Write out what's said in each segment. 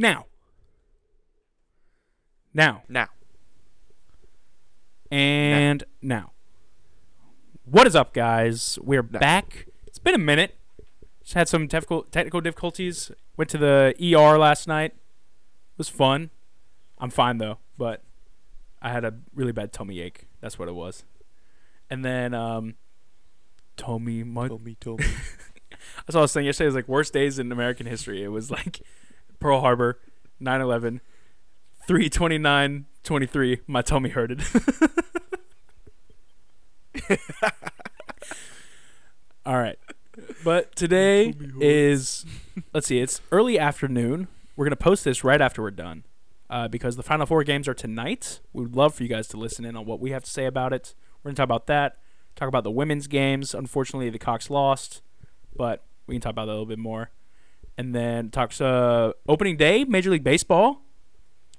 Now. Now. Now. And now. What is up, guys? We're back. It's been a minute. Just had some technical technical difficulties. Went to the ER last night. It was fun. I'm fine though, but I had a really bad tummy ache. That's what it was. And then um Tommy my Tommy, Tommy. That's what I was saying yesterday. It was like worst days in American history. It was like Pearl Harbor, 9/11, 329 23. My tummy hurted. All right. But today is let's see, it's early afternoon. We're going to post this right after we're done. Uh, because the final four games are tonight. We would love for you guys to listen in on what we have to say about it. We're going to talk about that. Talk about the women's games. Unfortunately, the Cocks lost, but we can talk about that a little bit more. And then talks uh, opening day, Major League Baseball,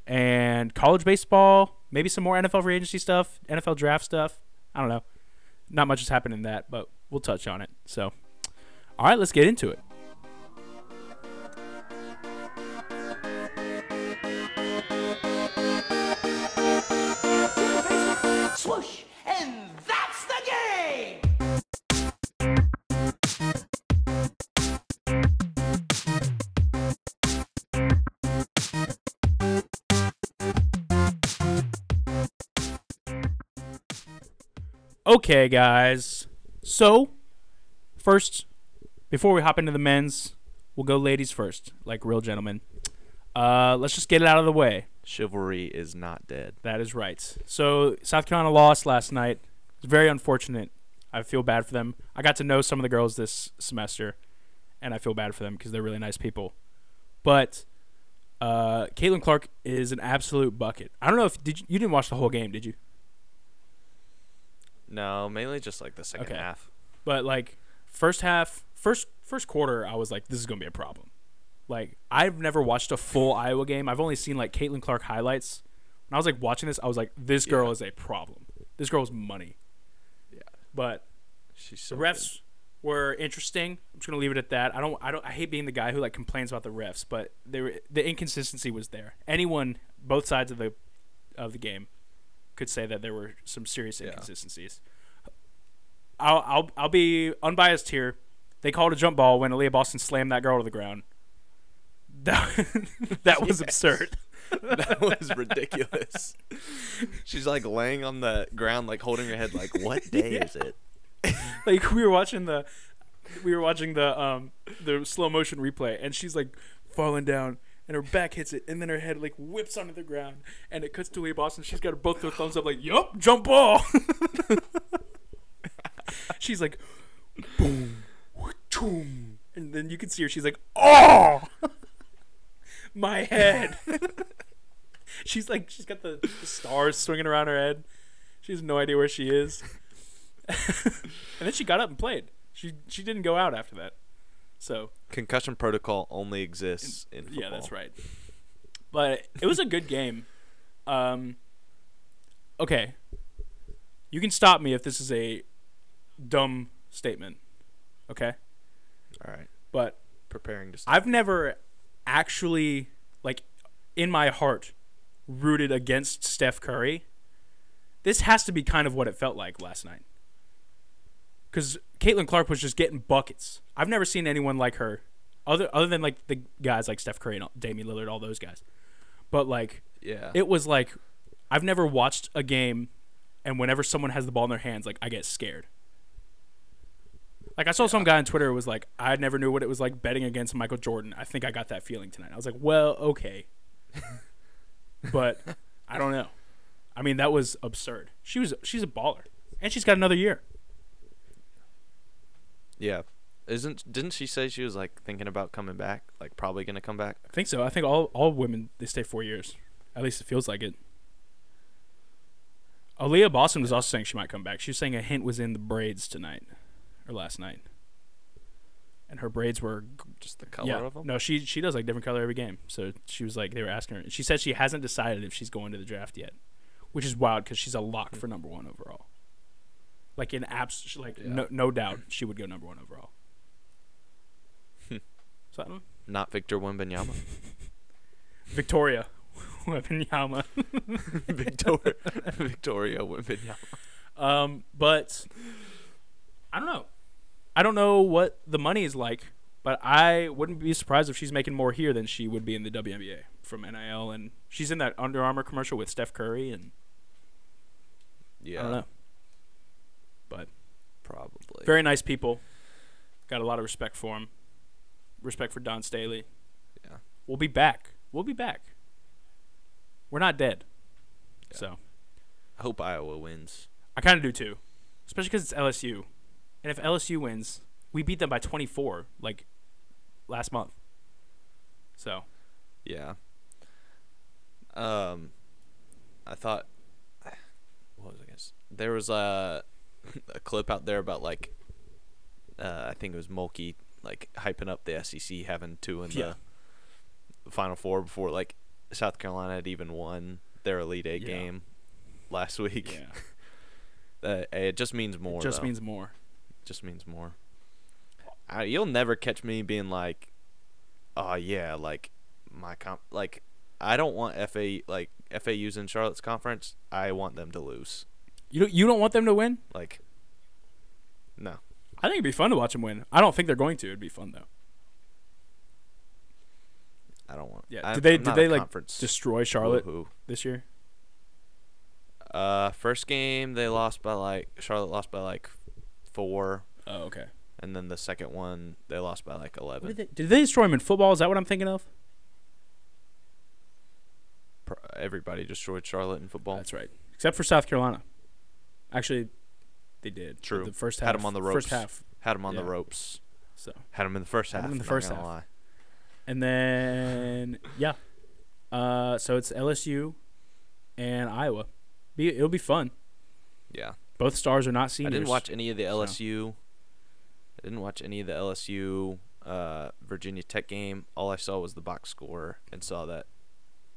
and college baseball. Maybe some more NFL free agency stuff, NFL draft stuff. I don't know. Not much has happened in that, but we'll touch on it. So, all right, let's get into it. Okay, guys. So, first, before we hop into the men's, we'll go ladies first, like real gentlemen. Uh, let's just get it out of the way. Chivalry is not dead. That is right. So, South Carolina lost last night. It's very unfortunate. I feel bad for them. I got to know some of the girls this semester, and I feel bad for them because they're really nice people. But uh, Caitlin Clark is an absolute bucket. I don't know if did you, you didn't watch the whole game, did you? No, mainly just like the second Okay. half. But like first half, first first quarter, I was like, this is gonna be a problem. Like I've never watched a full Iowa game. I've only seen like Caitlin Clark highlights. When I was like watching this, I was like, this girl Yeah. is a problem. This girl's money. Yeah. But She's the so refs were interesting. I'm just gonna leave it at that. I don't. I don't. I hate being the guy who like complains about the refs, but they were, the inconsistency was there. Anyone, both sides of the of the game, could say that there were some serious Yeah. inconsistencies. I'll I'll I'll be unbiased here. They called a jump ball when Aaliyah Boston slammed that girl to the ground. That that was Yes. absurd. that was ridiculous. She's like laying on the ground, like holding her head, like, "What day Yeah. is it?" like we were watching the we were watching the um the slow motion replay and she's like falling down and her back hits it and then her head like whips onto the ground and it cuts to Leah Boston. She's got both her thumbs up like yup jump ball. She's like boom choom. And then you can see her she's like oh my head. She's like she's got the, the stars swinging around her head. She has no idea where she is. And then she got up and played. She she didn't go out after that. So Concussion protocol only exists in football. yeah, that's right. But it was a good game. Um, okay, you can stop me if this is a dumb statement. Okay, All right. but Preparing to. Start. I've never actually like in my heart rooted against Steph Curry. This has to be kind of what it felt like last night. Because Caitlin Clark was just getting buckets. I've never seen anyone like her, other other than like the guys like Steph Curry and Damian Lillard, all those guys. But like Yeah. it was like I've never watched a game, and whenever someone has the ball in their hands, like I get scared. Like I saw some guy on Twitter who was like, I never knew what it was like betting against Michael Jordan. I think I got that feeling tonight. I was like, well, okay, but I don't know. I mean, that was absurd. She was she's a baller, and she's got another year. Yeah. Isn't didn't she say she was like thinking about coming back? Like probably gonna come back. I think so. I think all all women they stay four years. At least it feels like it. Aaliyah Boston was also saying she might come back. She was saying a hint was in the braids tonight or last night, and her braids were Just the color yeah. of them. No, she she does like different color every game. So she was like they were asking her. She said she hasn't decided if she's going to the draft yet, which is wild because she's a lock hmm. for number one overall. Like in abs, like Yeah. no no doubt she would go number one overall. so I don't. Not Victor Wembanyama. Victoria Wembanyama. Victoria, Victoria Wembanyama. Um, but I don't know. I don't know what the money is like, but I wouldn't be surprised if she's making more here than she would be in the WNBA from NIL, and she's in that Under Armour commercial with Steph Curry, and Yeah, I don't know. Very nice people. Got a lot of respect for him. Respect for Dawn Staley. Yeah. We'll be back. We'll be back. We're not dead. Yeah. So I hope Iowa wins. I kind of do too, especially because it's LSU, and if LSU wins, we beat them by 24 like last month. So Yeah. Um, I thought, what was I guess there was a a clip out there about like, uh, I think it was Mulkey like hyping up the SEC having two in Yeah. the Final Four before like South Carolina had even won their Elite Eight Yeah. game last week. yeah, Uh, it just means more. it just though. means more. just means more. I, you'll never catch me being like, "Oh yeah, like my comp." Like I don't want FA like FAU's in Charlotte's conference. I want them to lose. You don't, you don't want them to win? Like, no, I think it'd be fun to watch them win. I don't think they're going to. It'd be fun though. I don't want. Yeah. Did they I'm did they like destroy Charlotte woo-hoo. this year? Uh, first game they lost by like Charlotte lost by like four, Oh, okay. and then the second one they lost by like eleven. did, they, did they destroy him in football? Is that what I'm thinking of? Everybody destroyed Charlotte in football. That's right. Except for South Carolina. Actually, they did. True. The first half. Had 'em on the ropes. First half. Had them on Yeah. the ropes. So. Had them in the first Had half. 'em in the first half. lie. And then yeah, uh, so it's LSU and Iowa. Be it'll be fun. Yeah. Both stars are not seen. I didn't watch any of the. LSU. I didn't watch any of the LSU uh, Virginia Tech game. All I saw was the box score and saw that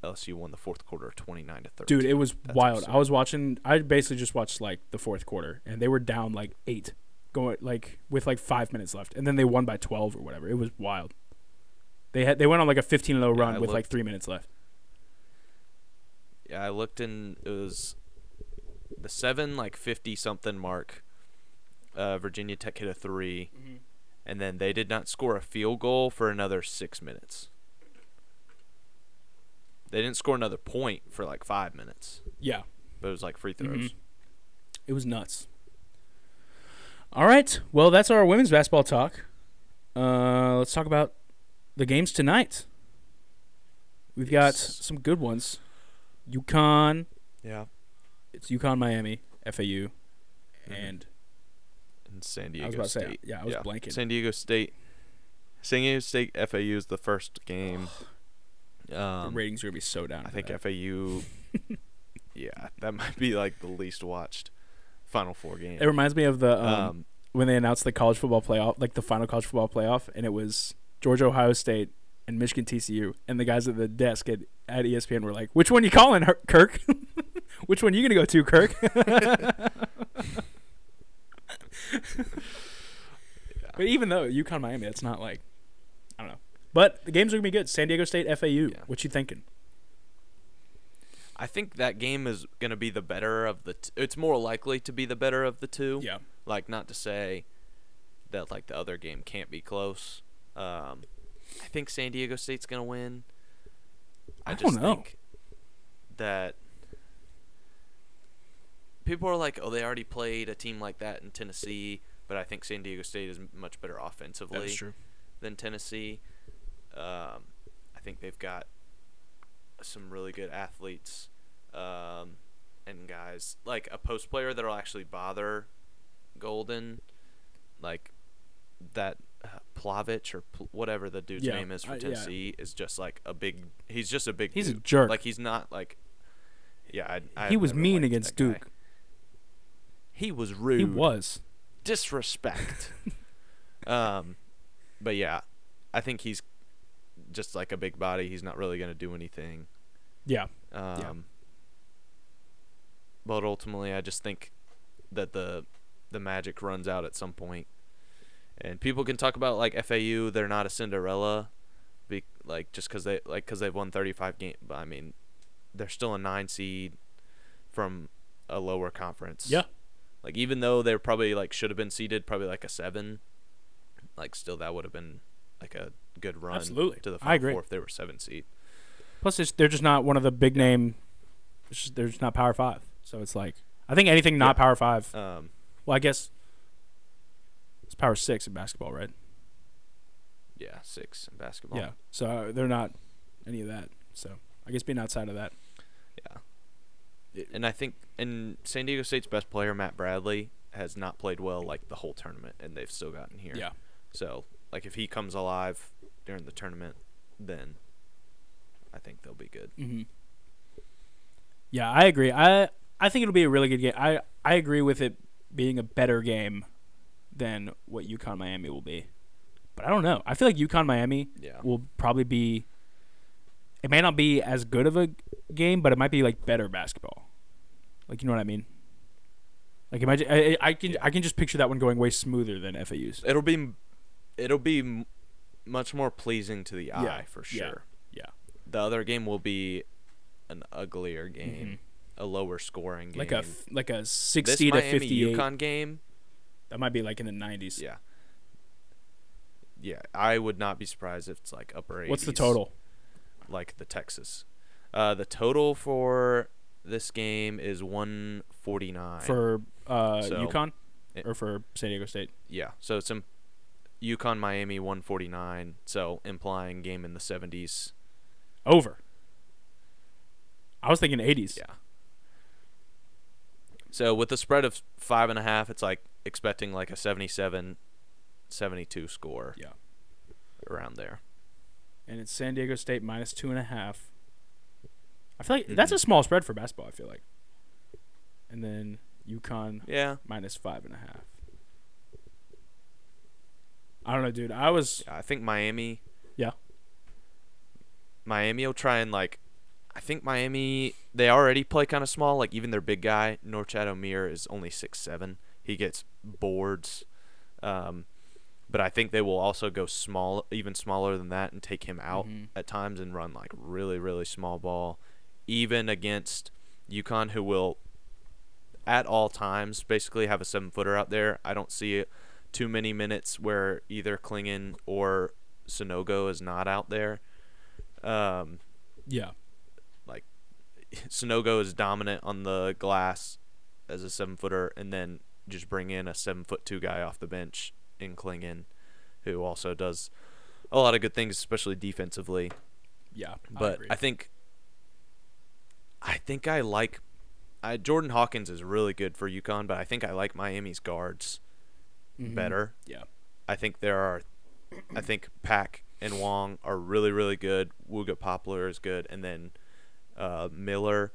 LSU won the fourth quarter, twenty nine to thirteen. Dude, it was That's wild. absurd. I was watching. I basically just watched like the fourth quarter, and they were down like eight, going like with like five minutes left, and then they won by twelve or whatever. It was wild. They had they went on like a 15-0 Yeah, run I with like three minutes left. Yeah, I looked and it was the seven like fifty something mark. Uh, Virginia Tech hit a 3 Mm-hmm. and then they did not score a field goal for another six minutes. They didn't score another point for like five minutes, Yeah, but it was like free throws. Mhm. it was nuts. All right, well that's our women's basketball talk. Uh, let's talk about the games tonight. We've got some good ones. UConn. Yeah. It's UConn, Miami, FAU, Mhm. and And San Diego to say, State. yeah, I was blanking. San Diego State. San Diego State FAU is the first game. The Um, ratings are gonna be so down. I think that. FAU. yeah, that might be like the least watched Final Four game. It reminds me of the um, Um, when they announced the college football playoff, like the final college football playoff, and it was Georgia, Ohio State, and Michigan, TCU, and the guys at the desk at, at ESPN were like, "Which one you calling, Kirk? Which one you gonna go to, Kirk?" But even though UConn, Miami, it's not like I don't know. But the games are gonna be good. San Diego State, FAU. Yeah. What you thinking? I think that game is gonna be the better of the. T- it's more likely to be the better of the two. Yeah. Like not to say that like the other game can't be close. Um, I think San Diego State's gonna win. I, I just don't know. think that people are like, oh, they already played a team like that in Tennessee, but I think San Diego State is much better offensively than Tennessee. Um, I think they've got some really good athletes um, and guys like a post player that'll actually bother Goldin, like that uh, Plavsic or pl- whatever the dude's Yeah, name is for uh, yeah. Tennessee is just like a big. He's just a big. He's a jerk. Like he's not like. Yeah, I, I he was mean against that guy. Duke. He was rude He was. disrespect. um, but yeah, I think he's just like a big body. He's not really gonna do anything. Yeah. Um, But ultimately, I just think that the the magic runs out at some point, and people can talk about like FAU. They're not a Cinderella, be, like just because they like because they've won 35 games. I mean, they're still a nine seed from a lower conference. Yeah. Like even though they're probably like should have been seeded probably like a seven, like still that would have been like a good run. Absolutely. To the I final agree. four if they were seven seed. Plus, it's, they're just not one of the big name. It's just, they're just not Power Five. So it's like I think anything not Yeah. Power Five. Um, Well, I guess it's Power Six in basketball, right? yeah, six in basketball. Yeah. So uh, they're not any of that. So I guess being outside of that. Yeah. And I think and San Diego State's best player Matt Bradley has not played well like the whole tournament, and they've still gotten here. Yeah. So like if he comes alive during the tournament, then I think they'll be good. Mm-hmm. Yeah, I agree. I I think it'll be a really good game. I I agree with it being a better game than what UConn Miami will be. But I don't know. I feel like UConn Miami Yeah. will probably be. It may not be as good of a game, but it might be like better basketball. Like you know what I mean? Like imagine I, I I can I can just picture that one going way smoother than FAU's. It'll be it'll be m- much more pleasing to the eye Yeah, for sure. yeah. The other game will be an uglier game, Mhm. a lower scoring game. Like a f- like a this sixty to Miami. UConn game, That might be like in the nineties. yeah. Yeah, I would not be surprised if it's like upper 80s. What's the total? Like the Texas. Uh, the total for this game is 149. for uh, So, UConn it- or for San Diego State. yeah, so it's in UConn Miami 149, so implying game in the 70s. Over. I was thinking 80s. Yeah. So with the spread of five and a half, it's like expecting like a 77, 72 score Yeah. around there. And it's San Diego State minus two and a half. I feel like that's a mm-hmm. small spread for basketball. I feel like. And then UConn Yeah. minus five and a half. I don't know, dude. I was I think Miami. Yeah. Miami will try and like. I think Miami they already play kind of small. Like even their big guy Norchad Omier is only six seven. He gets boards, um, but I think they will also go small, even smaller than that, and take him out Mhm. at times and run like really really small ball, even against UConn who will. At all times, basically have a seven footer out there. I don't see it too many minutes where either Clingan or Sanogo is not out there. Um, yeah. Like Sanogo is dominant on the glass as a seven footer, and then just bring in a seven foot two guy off the bench in Clingan, who also does a lot of good things, especially defensively. Yeah. But agree. I, think I think I like I Jordan Hawkins is really good for UConn, but I think I like Miami's guards Mhm. better. Yeah. I think there are, I think Pack and Wong are really really good. Wooga Poplar is good, and then uh, Miller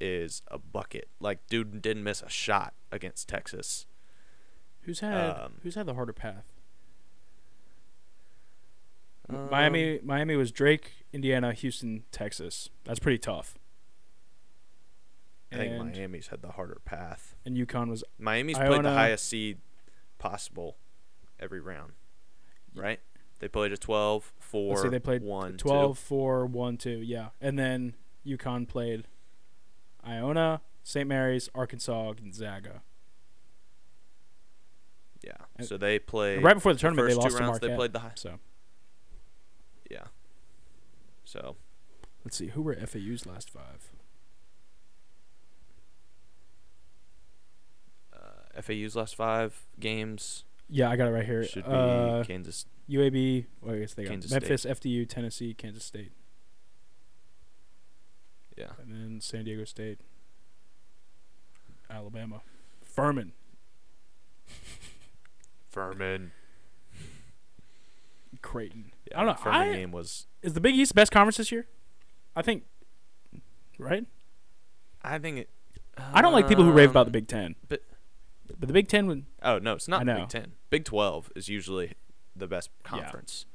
is a bucket. Like dude didn't miss a shot against Texas. Who's had um, Who's had the harder path? Um, Miami. Miami was Drake, Indiana, Houston, Texas. That's pretty tough. I think Miami's had the harder path. and UConn was Miami's played the highest seed possible every round, right? They played a 12, 4, let's see they played 1, 12 4 1 2 yeah and then UConn played Iona St. Mary's Arkansas Gonzaga Yeah. And- So they played right before the tournament they first two lost to rounds, Marquette they played the high. so Yeah. So let's see who were FAU's last five uh, FAU's last five games yeah I got it right here should be uh, Kansas. UAB well, I guess they got Kansas Memphis FDU Tennessee Kansas State Yeah. and then San Diego State Alabama Furman Furman. Creighton Yeah, I don't know Furman I, game was. is the Big East the best conference this year I think right I think it. I don't like people who rave about the um, Big Ten but- but the Big Ten would Oh no, it's not the. Big Ten. Big Twelve is usually the best conference.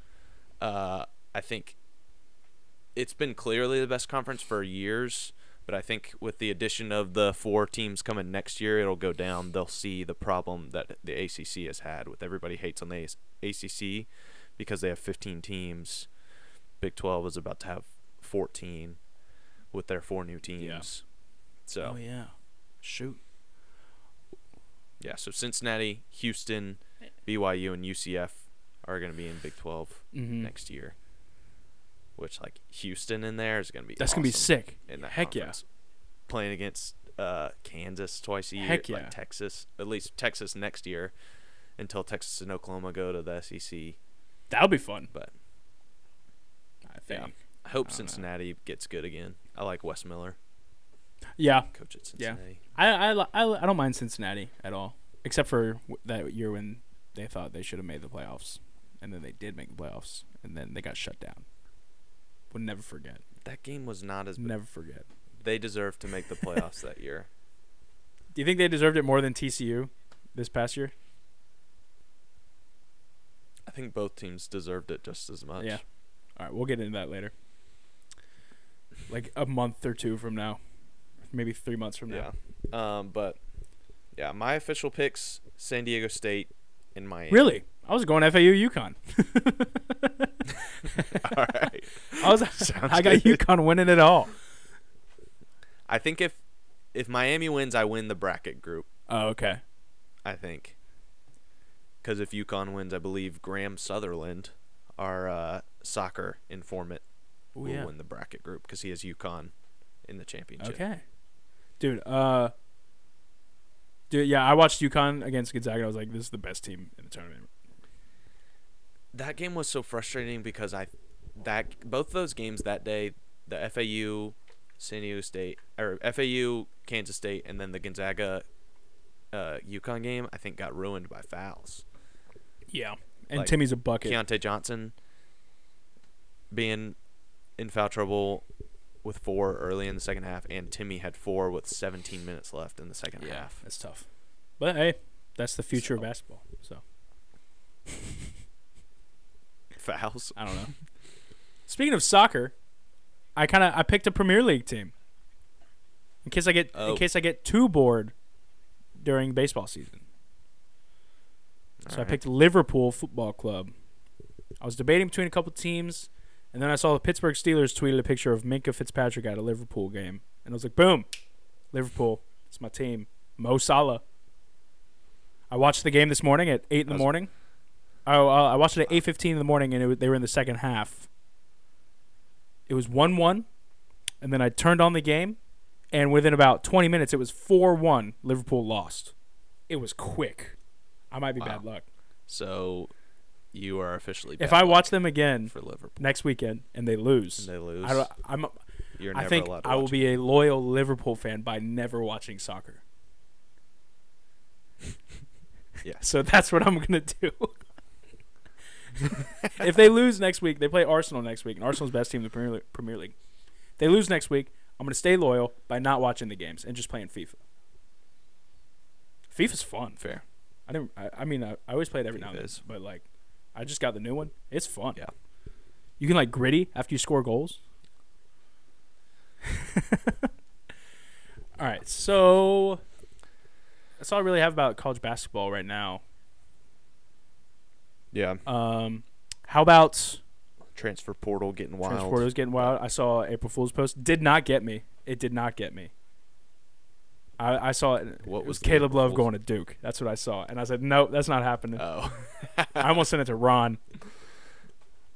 Uh, I think it's been clearly the best conference for years, but I think with the addition of the four teams coming next year, it'll go down. They'll see the problem that the ACC has had with everybody hates on the ACC because they have 15 teams, Big 12 is about to have 14 with their four new teams. Yeah. So Oh yeah. Shoot. Yeah, so Cincinnati, Houston, BYU, and UCF are going to be in Big 12 Mm-hmm. next year. Which like Houston in there is going to be That's gonna be sick. in that Heck yeah. Playing against uh, Kansas twice a year, Heck yeah. like Texas, at least Texas next year, until Texas and Oklahoma go to the SEC. That'll be fun. But I Yeah. think. I hope I don't know. Cincinnati gets good again. I like Wes Miller, Yeah. coach at Yeah. I, I, I, I don't mind Cincinnati at all, except for that year when they thought they should have made the playoffs, and then they did make the playoffs, and then they got shut down. Would never forget. That game was not as. Never forget. They deserved to make the playoffs that year. Do you think they deserved it more than TCU this past year? I think both teams deserved it just as much. Yeah. All right, we'll get into that later. Like a month or two from now, maybe three months from now. Yeah. Um, but yeah, my official picks: San Diego State and Miami. Really? I was going FAU UConn. All right. I was Sounds I got good. UConn winning it all. I think if if Miami wins, I win the bracket group. Oh, okay. I think. Because if UConn wins, I believe Graham Sutherland, our uh, soccer informant, Oh will yeah. win the bracket group because he has UConn in the championship. Okay. Dude, uh Dude, yeah, I watched UConn against Gonzaga. and I was like, this is the best team in the tournament. That game was so frustrating because I, that both those games that day, the FAU, San Diego State, or FAU, Kansas State, and then the Gonzaga, uh, UConn game, I think got ruined by fouls. Yeah. And Like, Timme's a bucket. Keyontae Johnson being in foul trouble with four early in the second half, and Timme had four with 17 minutes left in the second Yeah, half. that's tough. But hey, that's the future of So- basketball. So Fouls. I don't know. Speaking of soccer, I kind of I picked a Premier League team. In case I get in Oh. case I get too bored during baseball season. So I picked Liverpool Football Club. I was debating between a couple teams, and then I saw the Pittsburgh Steelers tweeted a picture of Minkah Fitzpatrick at a Liverpool game, and I was like, "Boom, Liverpool! It's my team." Mo Salah. I watched the game this morning at eight in the How's- morning. Oh, uh, I watched it at eight fifteen in the morning, and it, they were in the second half. It was one one, and then I turned on the game, and within about twenty minutes, it was four one. Liverpool lost. It was quick. I might be bad luck. So you are officially If I watch them again for Liverpool next weekend and they lose, and they lose, I, I'm. you're I never think allowed to I will watch be a loyal Liverpool fan by never watching soccer. Yeah. So that's what I'm gonna do. if they lose next week, they play Arsenal next week, and Arsenal's best team in the Premier League. Premier League. They lose next week. I'm gonna stay loyal by not watching the games and just playing FIFA. FIFA's fun. Fair. I didn't. I, I mean, I, I always play it every now and then, is. but like, I just got the new one. It's fun. Yeah. You can like gritty after you score goals. all right, so that's all I really have about college basketball right now. Yeah. Um, how about Transfer portal getting wild. Transfer was getting wild. I saw April Fool's post. Did not get me. It did not get me. I, I saw it. What it was was Caleb Love going to Duke. That's what I saw, and I said, "Nope, that's not happening." Oh. I almost sent it to Ron,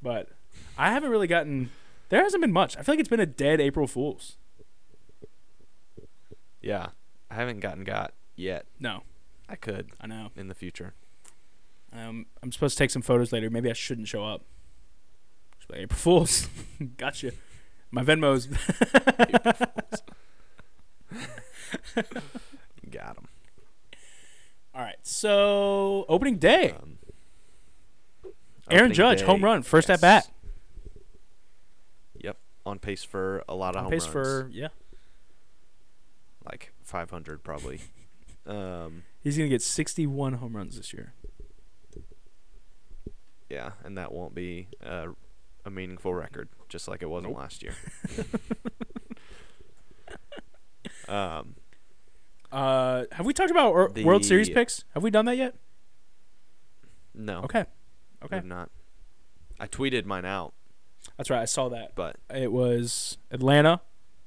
but I haven't really gotten. There hasn't been much. I feel like it's been a dead April Fool's. yeah. I haven't gotten got yet. No, I could I know. in the future. Um, I'm supposed to take some photos later. Maybe I shouldn't show up. Just like, April Fools, gotcha. My Venmo's. Got him. All right, so opening day. Um, Aaron opening Judge, day, home run, first at bat. Yep. On pace for a lot of home runs. On home pace runs. for yeah. like 500 probably. um, He's gonna get 61 home runs this year. yeah, and that won't be uh, a meaningful record, just like it wasn't Nope. last year. um, Uh, have we talked about or- World Series picks? Have we done that yet? no, Okay. Okay. have not. I tweeted mine out That's right. I saw that. But It was Atlanta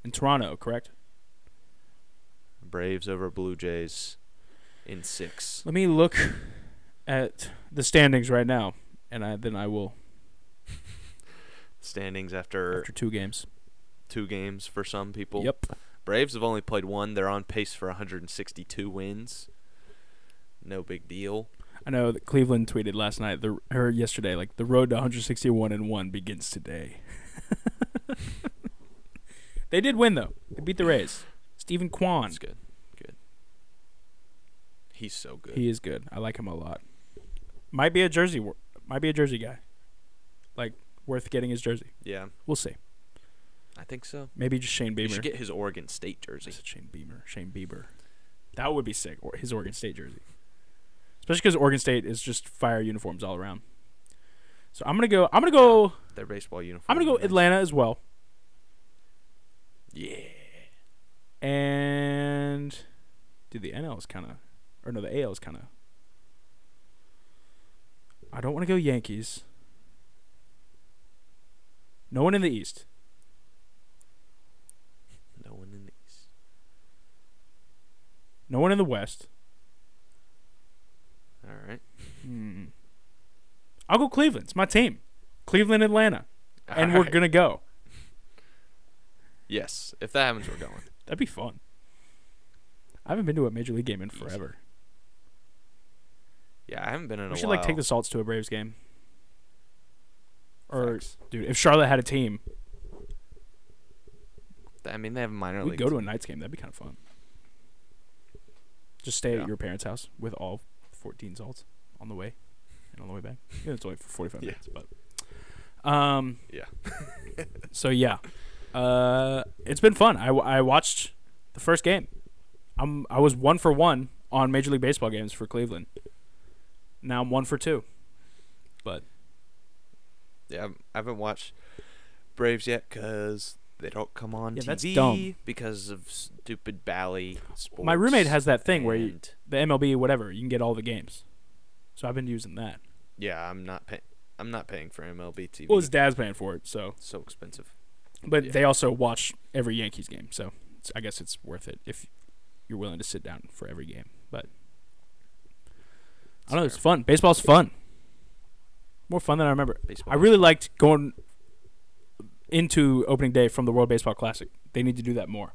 and Toronto, correct? Braves over Blue Jays in six. Let me look at the standings right now, and I, then I will Standings after after two games. two games for some people. Yep. Braves have only played one. They're on pace for 162 wins. No big deal. I know that Cleveland tweeted last night the or yesterday like the road to 161 and 1 begins today. they did win though. They beat the Rays. Steven Kwan. That's good. Good. He's so good. He is good. I like him a lot. Might be a jersey might be a jersey guy. Like worth getting his jersey. yeah, We'll see. I think so. Maybe just Shane You Beamer. should get his Oregon State jersey. I said Shane Beamer. Shane Bieber. That would be sick. Or his Oregon State jersey. Especially because Oregon State is just fire uniforms all around. So I'm gonna go. I'm gonna go. Their baseball uniform. I'm gonna go nice. Atlanta as well. Yeah. And dude, the NL is kind of, or no, the AL is kind of. I don't want to go Yankees. No one in the East. No one in the East. No one in the West. All right. Hmm. I'll go Cleveland. It's my team. Cleveland, Atlanta, and we're gonna go. Yes. If that happens, we're going. That'd be fun. I haven't been to a major league game in forever. Yeah, I haven't been in We a while. We should like take the Salts to a Braves game. Or Facts. dude, if Charlotte had a team, I mean, they have a minor league. we'd go to a Knights game. That'd be kind of fun. Just stay Yeah. at your parents' house with all 14 Salts on the way and on the way back. Yeah, it's only for 45 Yeah. minutes, but um, Yeah. so yeah, uh, it's been fun. I, I watched the first game. I'm I was one for one on Major League Baseball games for Cleveland. Now I'm one for two. But Yeah, I haven't watched Braves yet because they don't come on Yeah, TV that's dumb. because of stupid Bally sports. my roommate has that thing where you, the MLB whatever you can get all the games. So I've been using that. yeah, I'm not paying. I'm not paying for MLB TV. Well, his dad's paying for it, so so expensive. but Yeah. they also watch every Yankees game, so it's, I guess it's worth it if you're willing to sit down for every game. But I don't know, it's fun. Baseball's fun. More fun than I remember. Baseball. I really liked going into opening day from the World Baseball Classic. They need to do that more.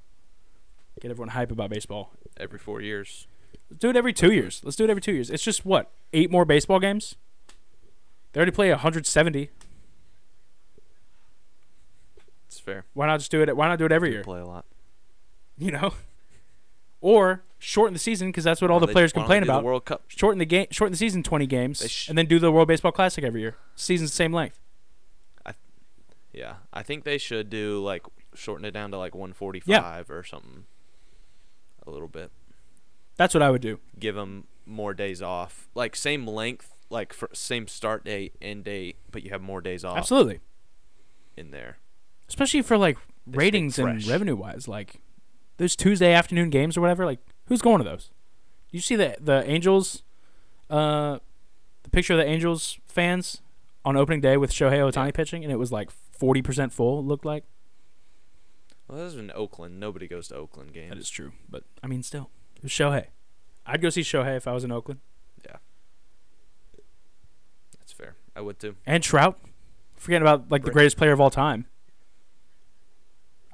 Get everyone hype about baseball. every four years. Let's do it every two years. Let's do it every two years. It's just what eight more baseball games. They already play 170. It's fair. Why not just do it? Why not do it every They year? play a lot. You know, or shorten the season because that's what all the players complain about. World Cup. Shorten the game, shorten the season 20 games, sh- and then do the World Baseball Classic every year. Season's the same length. Yeah, I think they should do like shorten it down to like 145 or something. A little bit. That's what I would do. Give them more days off. Like same length, like for same start date, end date, but you have more days off Absolutely, in there. especially for like They ratings and revenue wise. Like those Tuesday afternoon games or whatever. Like who's going to those? You see the the Angels, uh, the picture of the Angels fans on opening day with Shohei Ohtani Yeah. pitching, and it was like 40% full. It looked like Well, this is in Oakland. Nobody goes to Oakland games. that is true, but I mean, still, it was Shohei. I'd go see Shohei if I was in Oakland. Yeah. That's fair. I would too. And Trout. Forgetting about like the greatest player of all time.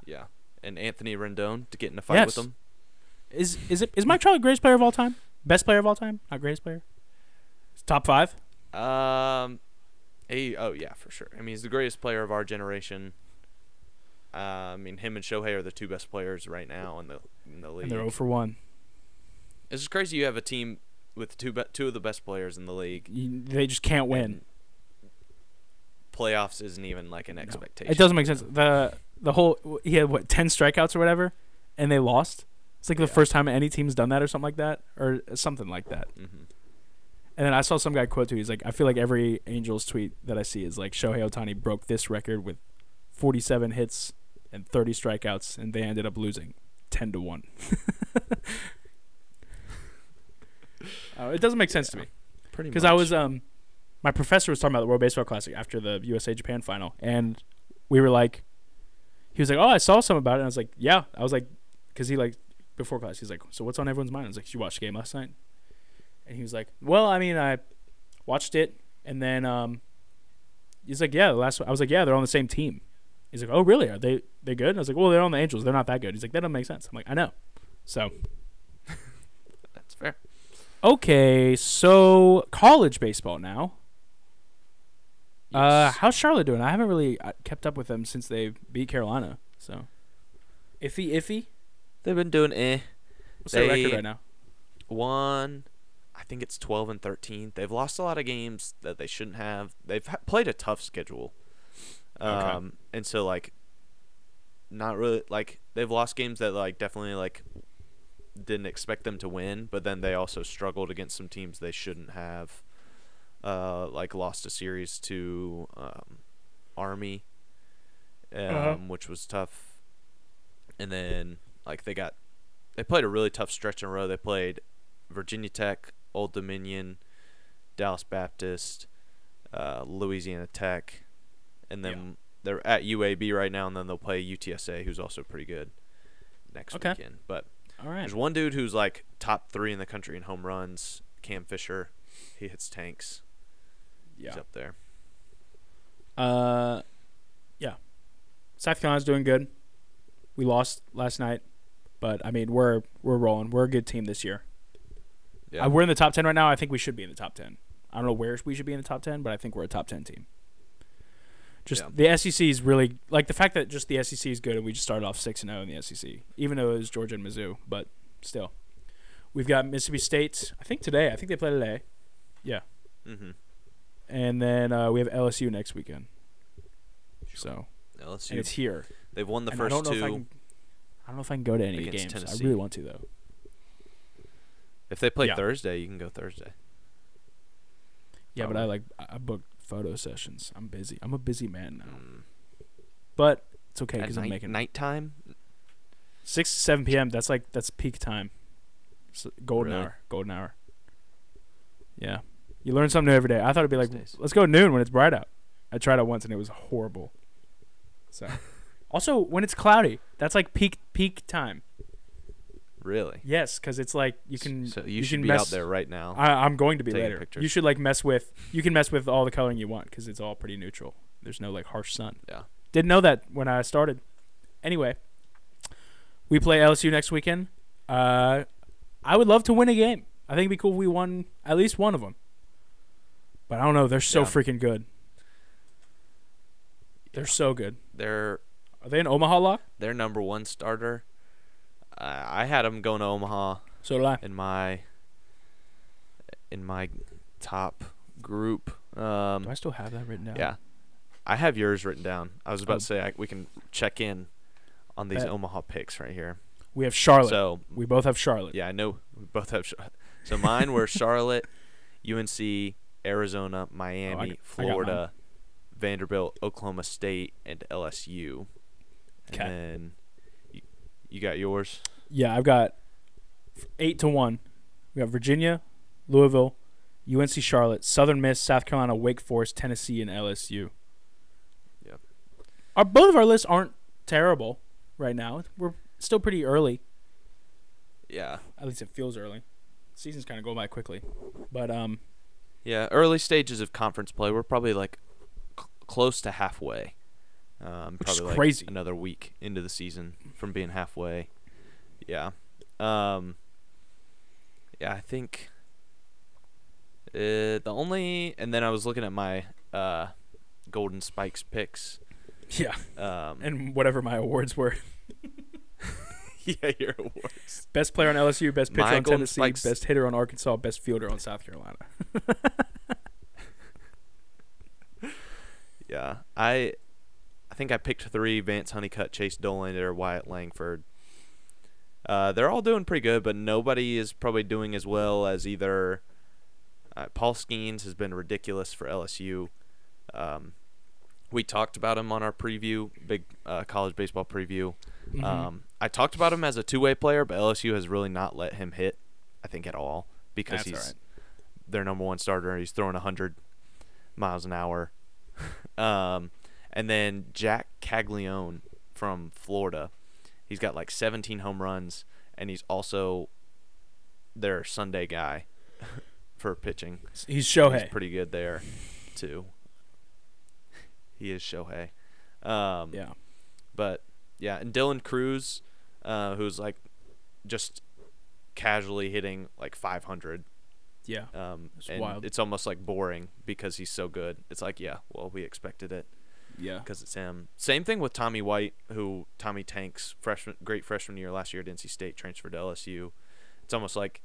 Yeah. And Anthony Rendon to get in a fight Yes. with him. Is is it is Mike Trout the greatest player of all time? Best player of all time? Not greatest player. Top five. Um, he, oh yeah, for sure. I mean, he's the greatest player of our generation. Uh, I mean, him and Shohei are the two best players right now in the in the league. And they're 0 for one. It's just crazy. You have a team with two be- two of the best players in the league. You, they just can't win. Playoffs isn't even like an No. expectation. It doesn't make sense. The the whole he had what ten strikeouts or whatever, and they lost. It's like the first time any team's done that or something like that or something like that. hmm And then I saw some guy quote too. He's like, I feel like every Angels tweet that I see is like Shohei Ohtani broke this record with 47 hits and 30 strikeouts, and they ended up losing 10 to one. uh, it doesn't make sense to me Pretty because I was um, my professor was talking about the World Baseball Classic after the USA Japan final, and we were like, he was like, "Oh, I saw some about it." And I was like, "Yeah." I was like, because he like before class, he's like, "So what's on everyone's mind?" I was like, "Did you watch the game last night?" And he was like, "Well, I mean, I watched it, and then um, he's like, yeah, the last one. I was like, yeah, they're on the same team. He's like, oh, really? Are they they good? And I was like, well, they're on the Angels. They're not that good. He's like, that doesn't make sense. I'm like, I know. So That's fair. okay, so college baseball now. Uh, how's Charlotte doing? I haven't really uh, kept up with them since they beat Carolina. So iffy, iffy. They've been doing eh. What's their record right now? One, I think it's 12 and 13. They've lost a lot of games that they shouldn't have. They've ha- played a tough schedule. Um, and so like, not really like they've lost games that like definitely like didn't expect them to win, but then they also struggled against some teams they shouldn't have. Uh, like lost a series to um, Army, um, Uh-huh. which was tough. And then like they got they played a really tough stretch in a row. They played Virginia Tech, Old Dominion, Dallas Baptist, uh, Louisiana Tech, and then they're at UAB right now, and then they'll play UTSA, who's also pretty good next Okay. weekend. But All right. there's one dude who's like top three in the country in home runs, Cam Fisher. He hits tanks. Yeah. He's up there. Uh, yeah. South Carolina's doing good. We lost last night, but I mean we're we're rolling. We're a good team this year. Yeah. Uh, we're in the top ten right now. I think we should be in the top ten. I don't know where we should be in the top ten, but I think we're a top ten team. Just the SEC is really like the fact that just the SEC is good, and we just started off six and zero in the SEC, even though it was Georgia and Mizzou, but still, we've got Mississippi State. I think today. I think they play today, Yeah. mm-hmm. and then uh, we have LSU next weekend. So and LSU. it's here. They've won the And I first don't know two. if I can. I don't know if I can go to any games. I really want to though. If they play Yeah. Thursday, you can go Thursday. Yeah, but I like I booked photo sessions. I'm busy. I'm a busy man now. Mm. But it's okay because I'm making nighttime. six to seven p.m. That's like that's peak time. So golden Really? hour. Golden hour. Yeah, you learn something new every day. I thought it'd be like let's go noon when it's bright out. I tried it once and it was horrible. So, also when it's cloudy, that's like peak peak time. Really? Yes, because it's like you can. So you, you should can be mess, out there right now. I, I'm going to be later. pictures. You should like mess with. You can mess with all the coloring you want because it's all pretty neutral. There's no like harsh sun. Yeah. Didn't know that when I started. Anyway, we play LSU next weekend. Uh, I would love to win a game. I think it'd be cool if we won at least one of them. But I don't know. They're so Yeah. freaking good. They're Yeah. so good. They're Are they an Omaha lock? their number one starter. Uh, I had them going to Omaha So did I. in my in my top group. Um, Do I still have that written down? yeah, I have yours written down. I was about Oh. to say I, we can check in on these Bet. Omaha picks right here. We have Charlotte. So we both have Charlotte. yeah, I know we both have. Char- So mine were Charlotte, UNC, Arizona, Miami, Oh, I got mine. Florida, Vanderbilt, Oklahoma State, and LSU. And 'Kay. then you, got yours. Yeah, I've got eight to one. We got Virginia, Louisville, UNC Charlotte, Southern Miss, South Carolina, Wake Forest, Tennessee, and LSU. Yep. Our both of our lists aren't terrible right now. We're still pretty early. Yeah. At least it feels early. Season's kind of going by quickly, but um, Yeah, early stages of conference play. We're probably like close to halfway. Um, Which is probably like crazy. another week into the season from being halfway. Yeah. Um, yeah, I think uh, the only and then I was looking at my uh, Golden Spikes picks. yeah, Um, and whatever my awards were: yeah, your awards. best player on LSU, best pitcher My on Golden Tennessee, Spikes- best hitter on Arkansas, best fielder on South Carolina. Yeah, I think I picked three: Vance Honeycutt, Chase Dolander, Wyatt Langford. Uh, they're all doing pretty good, but nobody is probably doing as well as either. Uh, Paul Skenes has been ridiculous for LSU. Um, we talked about him on our preview, big uh, college baseball preview. Mhm. Um, I talked about him as a two-way player, but LSU has really not let him hit. I think at all because That's he's their number one starter. He's throwing hundred miles an hour. um, And then Jack Caglianone from Florida. He's got like 17 home runs, and he's also their Sunday guy for pitching. He's Shohei. He's pretty good there, too. He is Shohei. Um, yeah. But yeah, and Dylan Crews, uh, who's like just casually hitting like 500. Yeah. Um, It's and wild. it's almost like boring because he's so good. It's like, yeah, well, we expected it Yeah. because it's him. Same thing with Tommy White, who Tommy Tanks, freshman, great freshman year last year at NC State, transferred to LSU. It's almost like,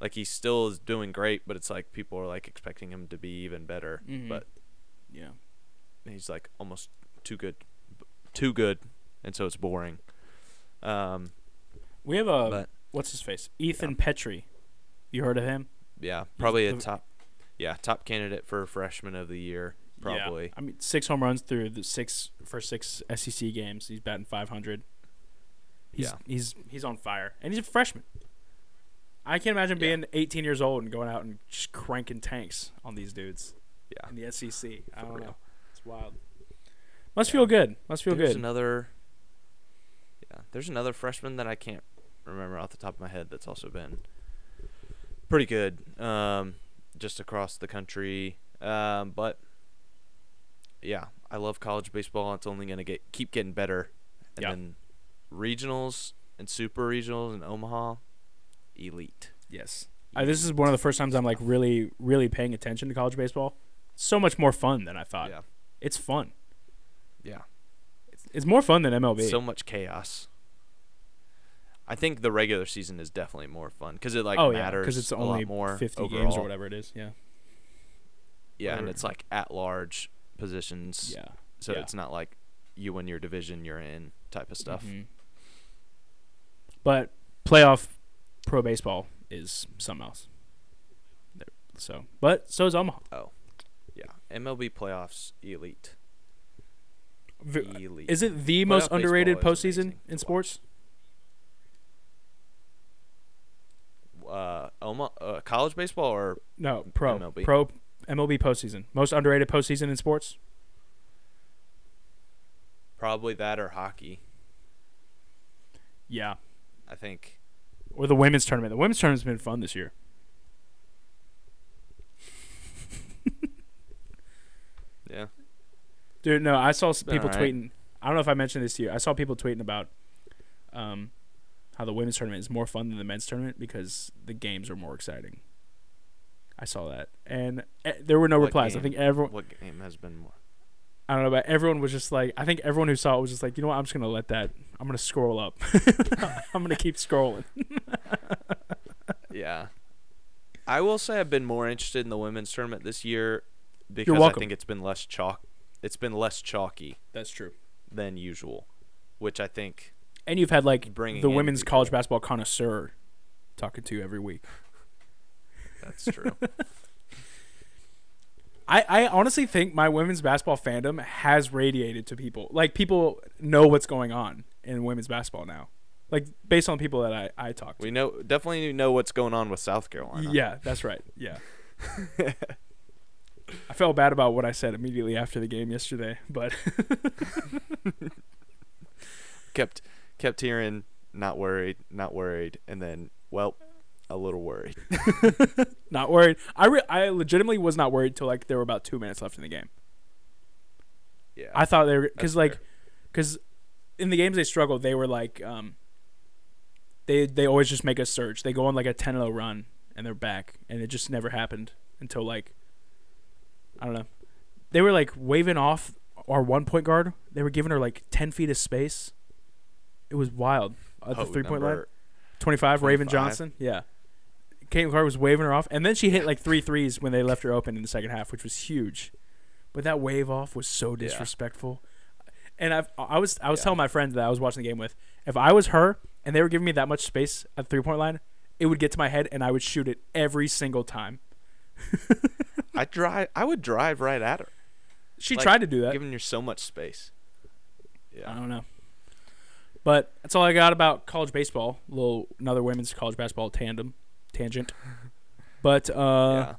like he still is doing great, but it's like people are like expecting him to be even better. Mhm. But Yeah. he's like almost too good, too good, and so it's boring. Um, We have a but what's his face? Ethan Petry. You heard of him? yeah, probably a the- top, yeah, top candidate for freshman of the year, probably. Yeah. I mean, six home runs through the six first six SEC games. He's batting 500. He's Yeah. he's he's on fire, and he's a freshman. I can't imagine Yeah. being 18 years old and going out and just cranking tanks on these dudes Yeah. in the SEC. I For don't real. know. It's wild. Must Yeah. feel good. Must feel good. there's good. another. Yeah, there's another freshman that I can't remember off the top of my head that's also been pretty good, um, just across the country. Um, but yeah, I love college baseball. It's only gonna get keep getting better, and Yeah. then regionals and super regionals in Omaha, elite. yes. I, this is one of the first times I'm like really, really paying attention to college baseball. So much more fun than I thought. Yeah, It's fun. yeah. It's more fun than MLB. So much chaos. I think the regular season is definitely more fun because it like oh matters because it's only more 50 overall. games or whatever it is. Yeah. Yeah, and it's like at large positions. Yeah. So yeah. it's not like you and your division you're in type of stuff. Mhm. But playoff pro baseball is something else. So, but so is Omaha. Oh, yeah. MLB playoffs elite. V- Elite. Is it the Playoff most underrated postseason in sports? uh Oma, uh, college baseball or No, pro. MLB. Pro MLB postseason. Most underrated postseason in sports? probably that or hockey? Yeah. I think. Or the women's tournament. The women's tournament's been fun this year. Yeah. Dude, no, I saw people alright. tweeting. I don't know if I mentioned this to you. I saw people tweeting about um, how the women's tournament is more fun than the men's tournament because the games are more exciting. I saw that, and eh, there were no What replies. I think everyone. What game has been more? I don't know, but everyone was just like. I think everyone who saw it was just like, you know what? I'm just gonna let that. I'm gonna scroll up. I'm gonna keep scrolling. Yeah. I will say I've been more interested in the women's tournament this year because I think it's been less chalk. It's been less chalky That's true. than usual, which I think And you've had like the women's college basketball connoisseur talking to you every week. That's true. I, I honestly think my women's basketball fandom has radiated to people. Like people know what's going on in women's basketball now. Like based on people that I, I talk to. we know definitely know what's going on with South Carolina. Yeah, that's right. Yeah. I felt bad about what I said immediately after the game yesterday, but kept kept hearing not worried, not worried, and then well, a little worried. not worried. I re- I legitimately was not worried till like there were about 2 minutes left in the game. Yeah. I thought they were cuz like cuz in the games they struggled, they were like um they they always just make a surge. They go on like a 10-0 run and they're back and it just never happened until like I don't know. They were like waving off our one point guard. They were giving her like 10 feet of space. It was wild at the Oh, three point line. 25, Raven Johnson. Yeah. Caitlin Clark was waving her off, and then she hit like three threes when they left her open in the second half, which was huge. But that wave off was so disrespectful. And I've, I was I was telling my friends that I was watching the game with, if I was her and they were giving me that much space at the three point line, it would get to my head and I would shoot it every single time. I drive. I would drive right at her, She Like, tried to do that. giving her so much space. Yeah. I Yeah. don't know. But that's all I got about college baseball. little another women's college basketball tandem tangent. But uh yeah.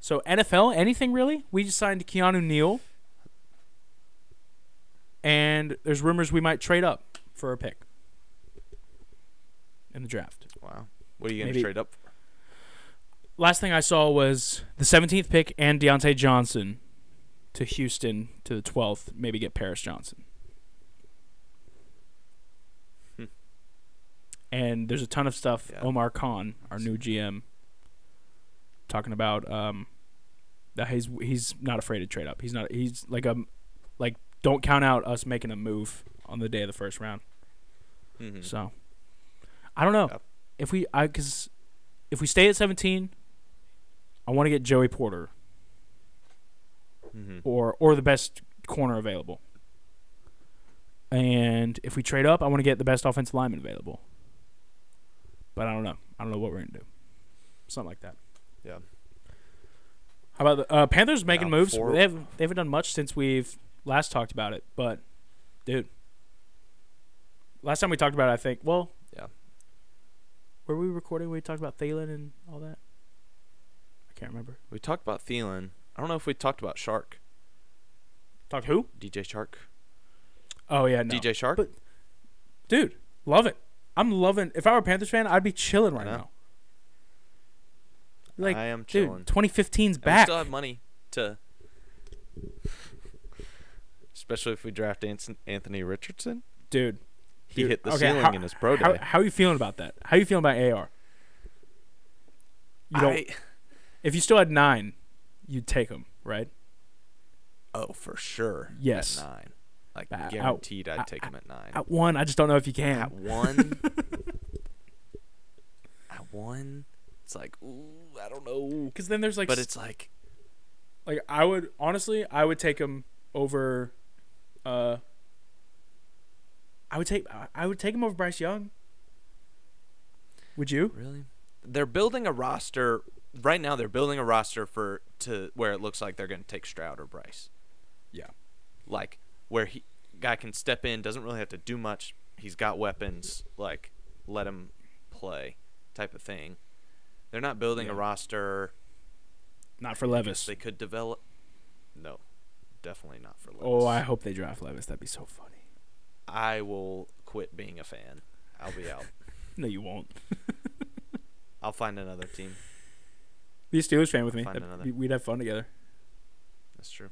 So NFL, anything really? We just signed Keanu Neal. and there's rumors we might trade up for a pick in the draft. Wow. What are you gonna Maybe- trade up? for? Last thing I saw was the 17th pick and Diontae Johnson to Houston to the 12th. Maybe get Paris Johnson. And there's a ton of stuff. Yeah. Omar Khan, our new GM, talking about um, that he's he's not afraid to trade up. He's not. He's like a like don't count out us making a move on the day of the first round. Mhm. So, I don't know Yep. if we I because if we stay at 17, I want to get Joey Porter Mhm. or or the best corner available. And if we trade up, I want to get the best offensive lineman available. But I don't know. I don't know what we're gonna do. Something like that. Yeah. How about the uh, Panthers making moves? four- They haven't they haven't done much since we've last talked about it. But dude, last time we talked about it, I think. Well, Yeah. Were we recording? when We talked about Thielen and all that. I can't remember. We talked about Thielen. I don't know if we talked about Chark. Talked who? DJ Chark. Oh yeah, no. DJ Chark. But- dude, love it. I'm loving. If I were a Panthers fan, I'd be chilling right now. Like, I am dude, chilling. 2015's And we back. still have money to. Especially if we draft Anthony Richardson. dude, He dude, hit the okay, ceiling how- in his pro How, day. how are you feeling about that? How are you feeling about AR? You don't. I, if you still had nine, you'd take him, right? oh, for sure. Yes. At nine. Like Uh, guaranteed, uh, I'd take him at nine. At one, I just don't know if you can. At one. at one. It's like, ooh, I don't know. Because then there's like, But it's like, like I would honestly, I would take him over. Uh, I would take I- I would take him over Bryce Young. Would you? really? They're building a roster right now. They're building a roster for to where it looks like they're going to take Stroud or Bryce. Yeah. like where he guy can step in, doesn't really have to do much. He's got weapons, like let him play, type of thing. They're not building a roster. Not for Levis. They could develop. No, definitely not for Levis. Oh, I hope they draft Levis. That'd be so funny. I will quit being a fan. I'll be out. No, you won't. I'll find another team. Be a Steelers fan with me. That'd another. We'd have fun together. That's true.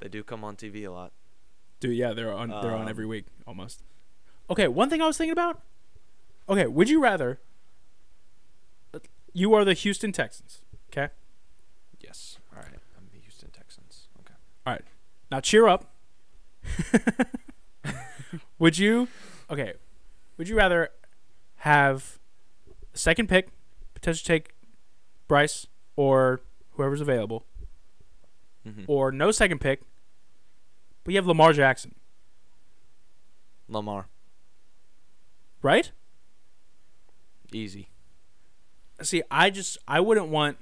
They do come on TV a lot. Yeah, they're on. They're on Um, every week almost. Okay, one thing I was thinking about. Okay, would you rather? You are the Houston Texans. Okay. Yes. All right. I'm the Houston Texans. Okay. All right. Now cheer up. would you? Okay. Would you rather have second pick, potentially take Bryce or whoever's available, Mhm. or no second pick, but you have Lamar Jackson, Lamar. right? Easy. See, I just I wouldn't want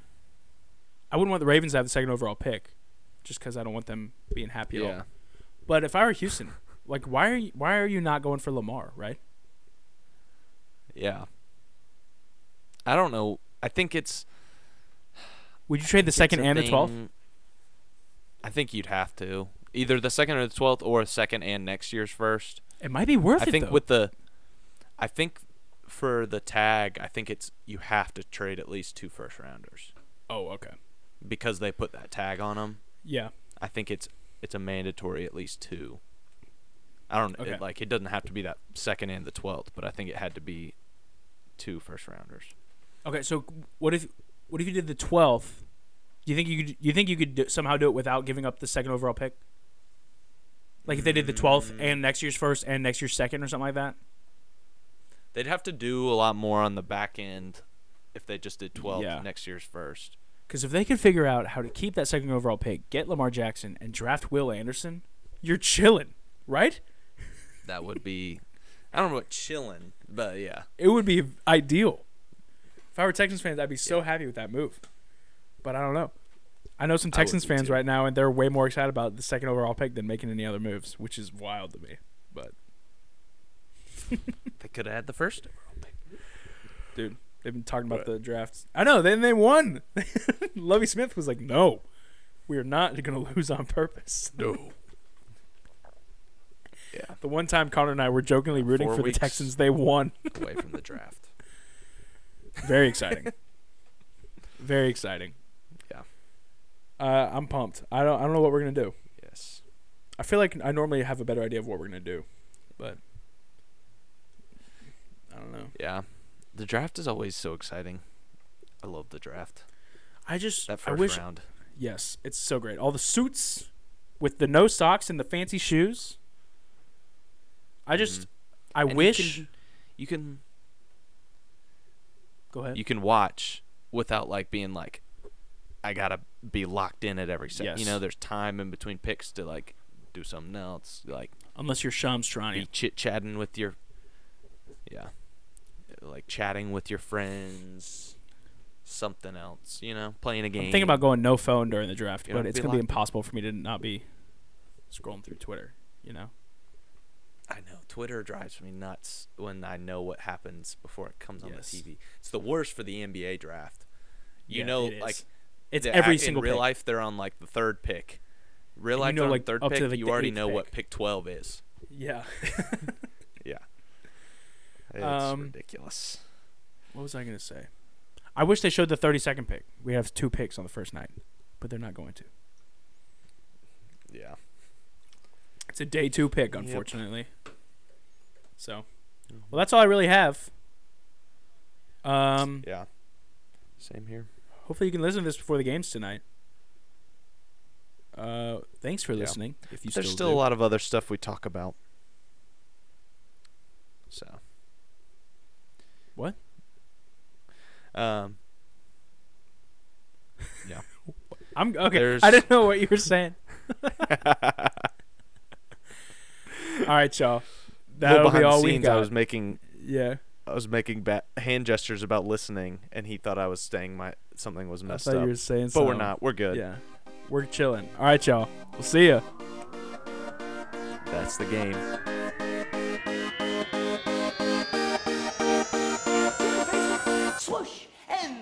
I wouldn't want the Ravens to have the second overall pick, just because I don't want them being happy at all. Yeah. But if I were Houston, like why are you why are you not going for Lamar, right? Yeah. I don't know. I think it's Would you trade the second and the twelfth? I think you'd have to either the second or the twelfth, or second and next year's first. It might be worth I it I think though. with the, I think for the tag, I think it's you have to trade at least two first rounders oh, okay. because they put that tag on them. Yeah. I think it's it's a mandatory at least two. I don't Okay. it, like it doesn't have to be that second and the twelfth, but I think it had to be two first rounders. Okay, so what if what if you did the twelfth? Do you think you could you think you could do, somehow do it without giving up the second overall pick? Like if they did the twelfth and next year's first and next year's second or something like that? They'd have to do a lot more on the back end if they just did twelfth Yeah. next year's first. Because if they could figure out how to keep that second overall pick, get Lamar Jackson, and draft Will Anderson, you're chilling, right? That would be I don't know what chilling, but yeah. It would be ideal. If I were Texans fans, I'd be so happy with that move. But I don't know. I know some Texans fans too. right now, and they're way more excited about the second overall pick than making any other moves, which is wild to me. But They could have had the first. dude, they've been talking about the drafts. I know. Then they won. Lovie Smith was like, "No, we are not going to lose on purpose." No. Yeah. The one time Connor and I were jokingly rooting Four for the Texans, they won. Away from the draft. Very exciting. Very exciting. Uh, I'm pumped. I don't. I don't know what we're gonna do. Yes. I feel like I normally have a better idea of what we're gonna do, but I don't know. Yeah. The draft is always so exciting. I love the draft. I just That I first wish round. yes, it's so great. All the suits with the no socks and the fancy shoes. I just Mhm. I And you wish. can- you can Go ahead. you can watch without like being like I gotta be locked in at every second. You know, there's time in between picks to like do something else, like Unless you're Shams trying to be chit chatting with your yeah, like chatting with your friends, something else. You know, playing a game. I'm thinking about going no phone during the draft, You but it's gonna be in. impossible for me to not be scrolling through Twitter. You know. I know Twitter drives me nuts when I know what happens before it comes on Yes. the TV. It's the worst for the NBA draft. You Yeah, know, like It's the- every in single real pick. life they're on like the third pick. Real And you life know, like, third pick. like, you already know what pick. pick twelve is. Yeah. Yeah, it's Um, ridiculous. what was I gonna say? I wish they showed the 32nd pick. We have two picks on the first night, but they're not going to. Yeah, It's a day two pick, Yep. unfortunately. So, well, that's all I really have. Um, yeah. Same here. Hopefully you can listen to this before the games tonight. Uh, thanks for Yeah. listening. If you There's still, still do. a lot of other stuff we talk about. So. What? Um. Yeah. I'm okay. There's- I didn't know what you were saying. all right, y'all. That'll be all we scenes, I was making yeah, I was making ba- hand gestures about listening, and he thought I was saying my something was messed I thought up. You were saying, but something. we're not. We're good. Yeah, we're chilling. All right, y'all. We'll see ya. That's the game. Swoosh and.